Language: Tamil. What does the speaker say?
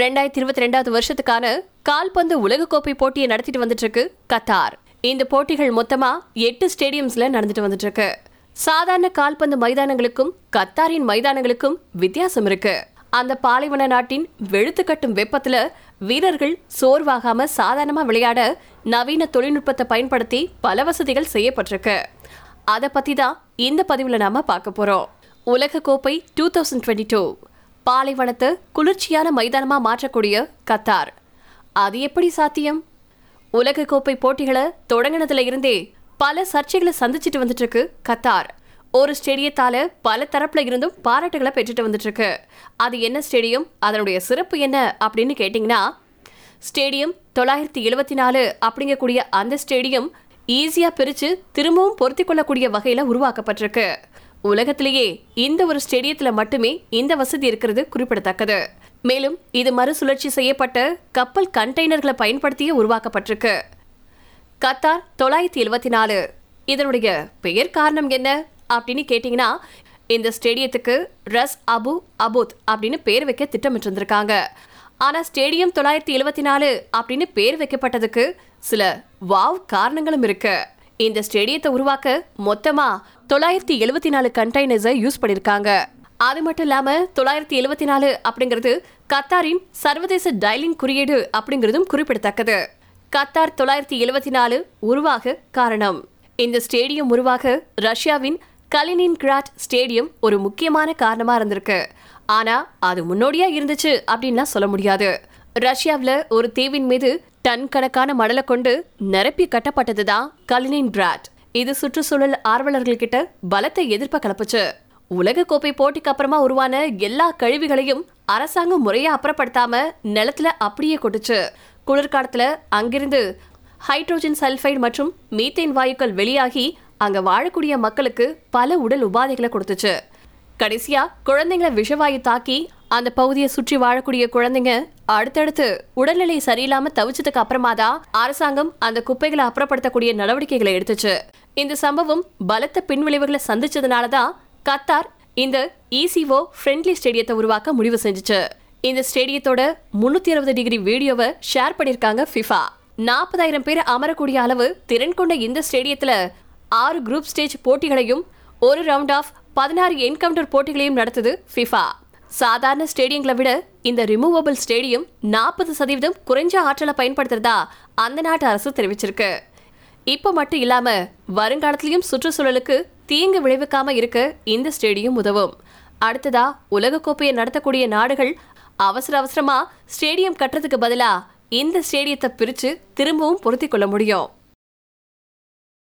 ரெண்டாயிரத்தி இருபத்தி ரெண்டாவது வருஷத்துக்கான கால்பந்து உலகக்கோப்பை போட்டியை நடத்திட்டு வந்துட்டு இருக்கு கத்தார். இந்த போட்டிகள் மொத்தமா எட்டு ஸ்டேடியம்ஸ்ல நடந்துட்டு வந்துட்டு இருக்கு சாதாரண கால்பந்து மைதானங்களுக்கும் கத்தாரின் மைதானங்களுக்கும் வித்தியாசம் இருக்கு. அந்த பாலைவன நாட்டின் வெளுத்து கட்டும் வெப்பத்துல வீரர்கள் சோர்வாகாம சாதாரணமா விளையாட நவீன தொழில்நுட்பத்தை பயன்படுத்தி பல வசதிகள் செய்யப்பட்டிருக்கு. அதை பத்தி தான் இந்த பதிவுல நாம பார்க்க போறோம். உலக கோப்பை டூ தௌசண்ட் டுவெண்ட்டி டூ பாலைவனத்தை குளிர்ச்சியான மைதானமா மாற்றக்கூடிய கத்தார். அது எப்படி சாத்தியம்? உலக கோப்பை போட்டிகளை தொடங்கினதுல இருந்தே பல சர்ச்சைகளை சந்திச்சுட்டு வந்துட்டு இருக்கு கத்தார். ஒரு ஸ்டேடியத்தால பல தரப்புல இருந்தும் பாராட்டுகளை பெற்றுட்டு வந்துட்டு இருக்கு அது என்ன ஸ்டேடியம்? அதனுடைய சிறப்பு என்ன அப்படின்னு கேட்டிங்கன்னா ஸ்டேடியம் தொள்ளாயிரத்தி எழுபத்தி நாலு அப்படிங்கக்கூடிய அந்த ஸ்டேடியம் ஈஸியாக பிரித்து திரும்பவும் பொருத்தி கொள்ளக்கூடிய வகையில் உருவாக்கப்பட்டிருக்கு. உலகத்திலேயே இந்த ஒரு ஸ்டேடியத்துல மட்டுமே இந்த வசதி இருக்கிறது குறிப்பிடத்தக்கது. மேலும் இது மறுசுழற்சி செய்யப்பட்ட கப்பல் கண்டெய்னர்களை பயன்படுத்தியே உருவாக்கப்பட்டிருக்கு. கத்தார் தொள்ளாயிரத்தி எழுபத்தி நாலு இதனுடைய பெயர் காரணம் என்ன அப்படின்னு கேட்டிங்கன்னா இந்த ஸ்டேடியத்துக்கு ரஸ் அபு அபுத் அப்படின்னு பேர் வைக்க திட்டமிட்டிருந்திருக்காங்க. ஆனால் ஸ்டேடியம் தொள்ளாயிரத்தி எழுபத்தி நாலு அப்படின்னு பேர் வைக்கப்பட்டதுக்கு சில வாவ் காரணங்களும் இருக்குது இந்த ஸ்டேடியத்தை உருவாக்க மொத்தமா தொள்ளாயிரத்தி எழுபத்தி நாலு கண்டெய்னர்ஸை யூஸ் பண்ணியிருக்காங்க அது மட்டும் இல்லாம தொள்ளாயிரத்தி எழுபத்தி நாலு அப்படிங்கிறது கத்தாரின் சர்வதேச டைலிங் குறியீடு அப்படிங்கிறதும் குறிப்பிடத்தக்கது. கத்தார் தொள்ளாயிரத்தி எழுபத்தி நாலு உருவாக காரணம். இந்த ஸ்டேடியம் உருவாக ரஷ்யாவின் கலினின் கிராட் ஸ்டேடியம் ஒரு முக்கியமான காரணமா இருந்திருக்கு. ஆனா அது முன்னோடியா இருந்துச்சு அப்படின்லாம் சொல்ல முடியாது. ரஷ்யாவில் ஒரு தீவின் மீது டன் கணக்கான மணலை கொண்டு நிரப்பி கட்டப்பட்டதுதான் கலினின் பிராட் இது சுற்றுச்சூழல் ஆர்வலர்கள் கிட்ட பலத்தை எதிர்ப்ப கலப்புச்சு உலக கோப்பை போட்டிக்கு அப்புறமா உருவான எல்லா கழிவுகளையும் அரசாங்கம் முறையா அப்புறப்படுத்தாம நிலத்துல அப்படியே கொட்டுச்சு. குளிர்காலத்துல அங்கிருந்து ஹைட்ரோஜன் சல்ஃபைடு மற்றும் மீத்தேன் வாயுக்கள் வெளியாகி அங்க வாழக்கூடிய மக்களுக்கு பல உடல் உபாதைகளை கொடுத்துச்சு. கடைசியா குழந்தைங்களை விஷவாயு தாக்கி அந்த பகுதியை சுற்றி வாழக்கூடிய குழந்தைங்க அடுத்தடுத்து உடல்நிலை சரியில்லாம தவிச்சதுக்கு அப்புறமா தான் அரசாங்கம் அந்த குப்பைகளை அப்புறப்படுத்தக்கூடிய நடவடிக்கைகளை எடுத்துச்சு. இந்த சம்பவம் பலத்த பின்விளைவுகளை சந்திச்சதுனால தான் கத்தார் இந்த இசிஓ ஃப்ரெண்ட்லி ஸ்டேடியத்தை உருவாக்க முடிவு செஞ்சுச்சு. இந்த ஸ்டேடியத்தோட முன்னூத்தி அறுபது டிகிரி வீடியோவை ஷேர் பண்ணிருக்காங்க ஃபிஃபா நாற்பதாயிரம் பேர் அமரக்கூடிய அளவு திறன் கொண்ட இந்த ஸ்டேடியத்துல ஆறு குரூப் ஸ்டேஜ் போட்டிகளையும் ஒரு ரவுண்ட் ஆஃப் பதினாறு என்கவுண்டர் போட்டிகளையும் நடத்துது ஃபிஃபா சாதாரண ஸ்டேடியங்களை விட இந்த ரிமூவபிள் ஸ்டேடியம் நாற்பது சதவீதம் குறைஞ்ச ஆற்றலை பயன்படுத்துறதா அந்த நாட்டு அரசு தெரிவிச்சிருக்கு. இப்போ மட்டும் இல்லாம வருங்காலத்திலையும் சுற்றுச்சூழலுக்கு தீங்கு விளைவிக்காம இருக்க இந்த ஸ்டேடியம் உதவும். அடுத்ததா உலகக்கோப்பையை நடத்தக்கூடிய நாடுகள் அவசர அவசரமா ஸ்டேடியம் கட்டுறதுக்கு பதிலா இந்த ஸ்டேடியத்தை பிரிச்சு திரும்பவும் பொருத்தி கொள்ள முடியும்.